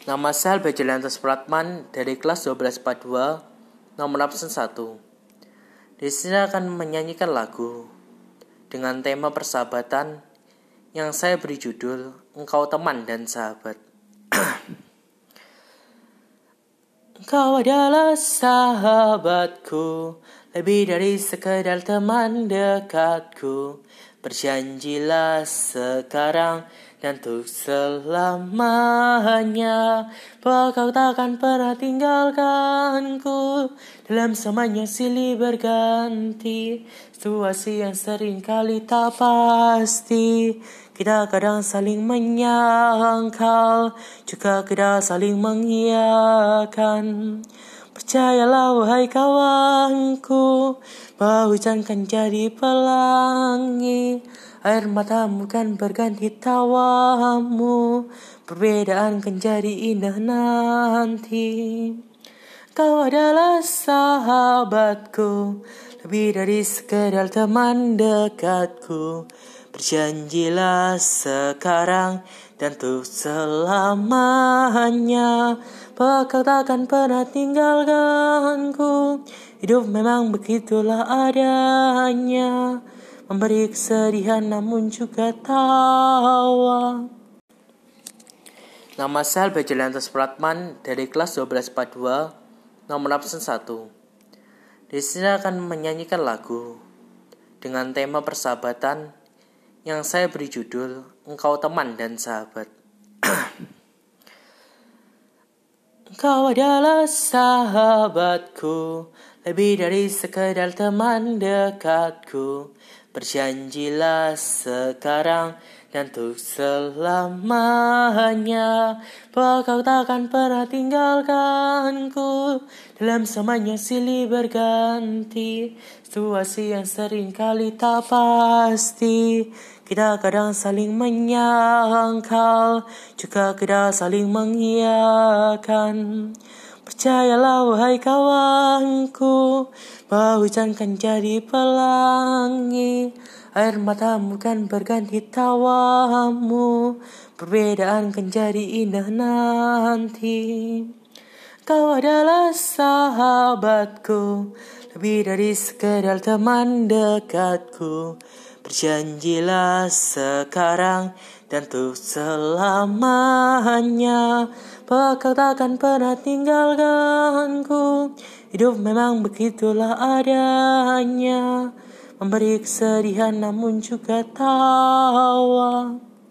Nama saya Bejelantas Pratman dari kelas 1242 nomor absen 1. Di sini akan menyanyikan lagu dengan tema persahabatan yang saya beri judul Engkau Teman dan Sahabat. Engkau adalah sahabatku Lebih dari sekedar teman dekatku Berjanjilah sekarang dan untuk selamanya Bahwa kau takkan pernah tinggalkanku. Dalam semuanya silih berganti Situasi yang sering kali tak pasti. Kita kadang saling menyangkal Juga kita saling mengiyakan Percayalah wahai kawanku Bahwa hujan kan jadi pelangi. Air matamu kan berganti tawamu Perbedaan kan jadi indah nanti. Kau adalah sahabatku Lebih dari sekedar teman dekatku Berjanjilah sekarang dan untuk selamanya. Kau takkan pernah tinggalkanku. Hidup memang begitulah adanya. Memberi kesedihan namun juga tawa. Nama saya Bejelantas Pratman dari kelas 1242 nomor absen 1 Di sini akan menyanyikan lagu dengan tema persahabatan yang saya beri judul Engkau Teman dan Sahabat. Engkau adalah sahabatku Lebih dari sekedar teman dekatku. Berjanjilah sekarang dan untuk selamanya kau takkan pernah tinggalkanku. Dalam semuanya silih berganti Situasi yang sering kali tak pasti. Kita kadang saling menyangkal Juga kita saling mengiyakan. Percayalah wahai kawanku Bahwa hujan kan jadi pelangi Air matamu kan berganti tawamu. Perbedaan kan jadi indah nanti. Kau adalah sahabatku. Lebih dari sekedar teman dekatku. Berjanjilah sekarang dan untuk selamanya. Bahwa kau takkan pernah tinggalkanku. Hidup memang begitulah adanya Memberi kesedihan namun juga tawa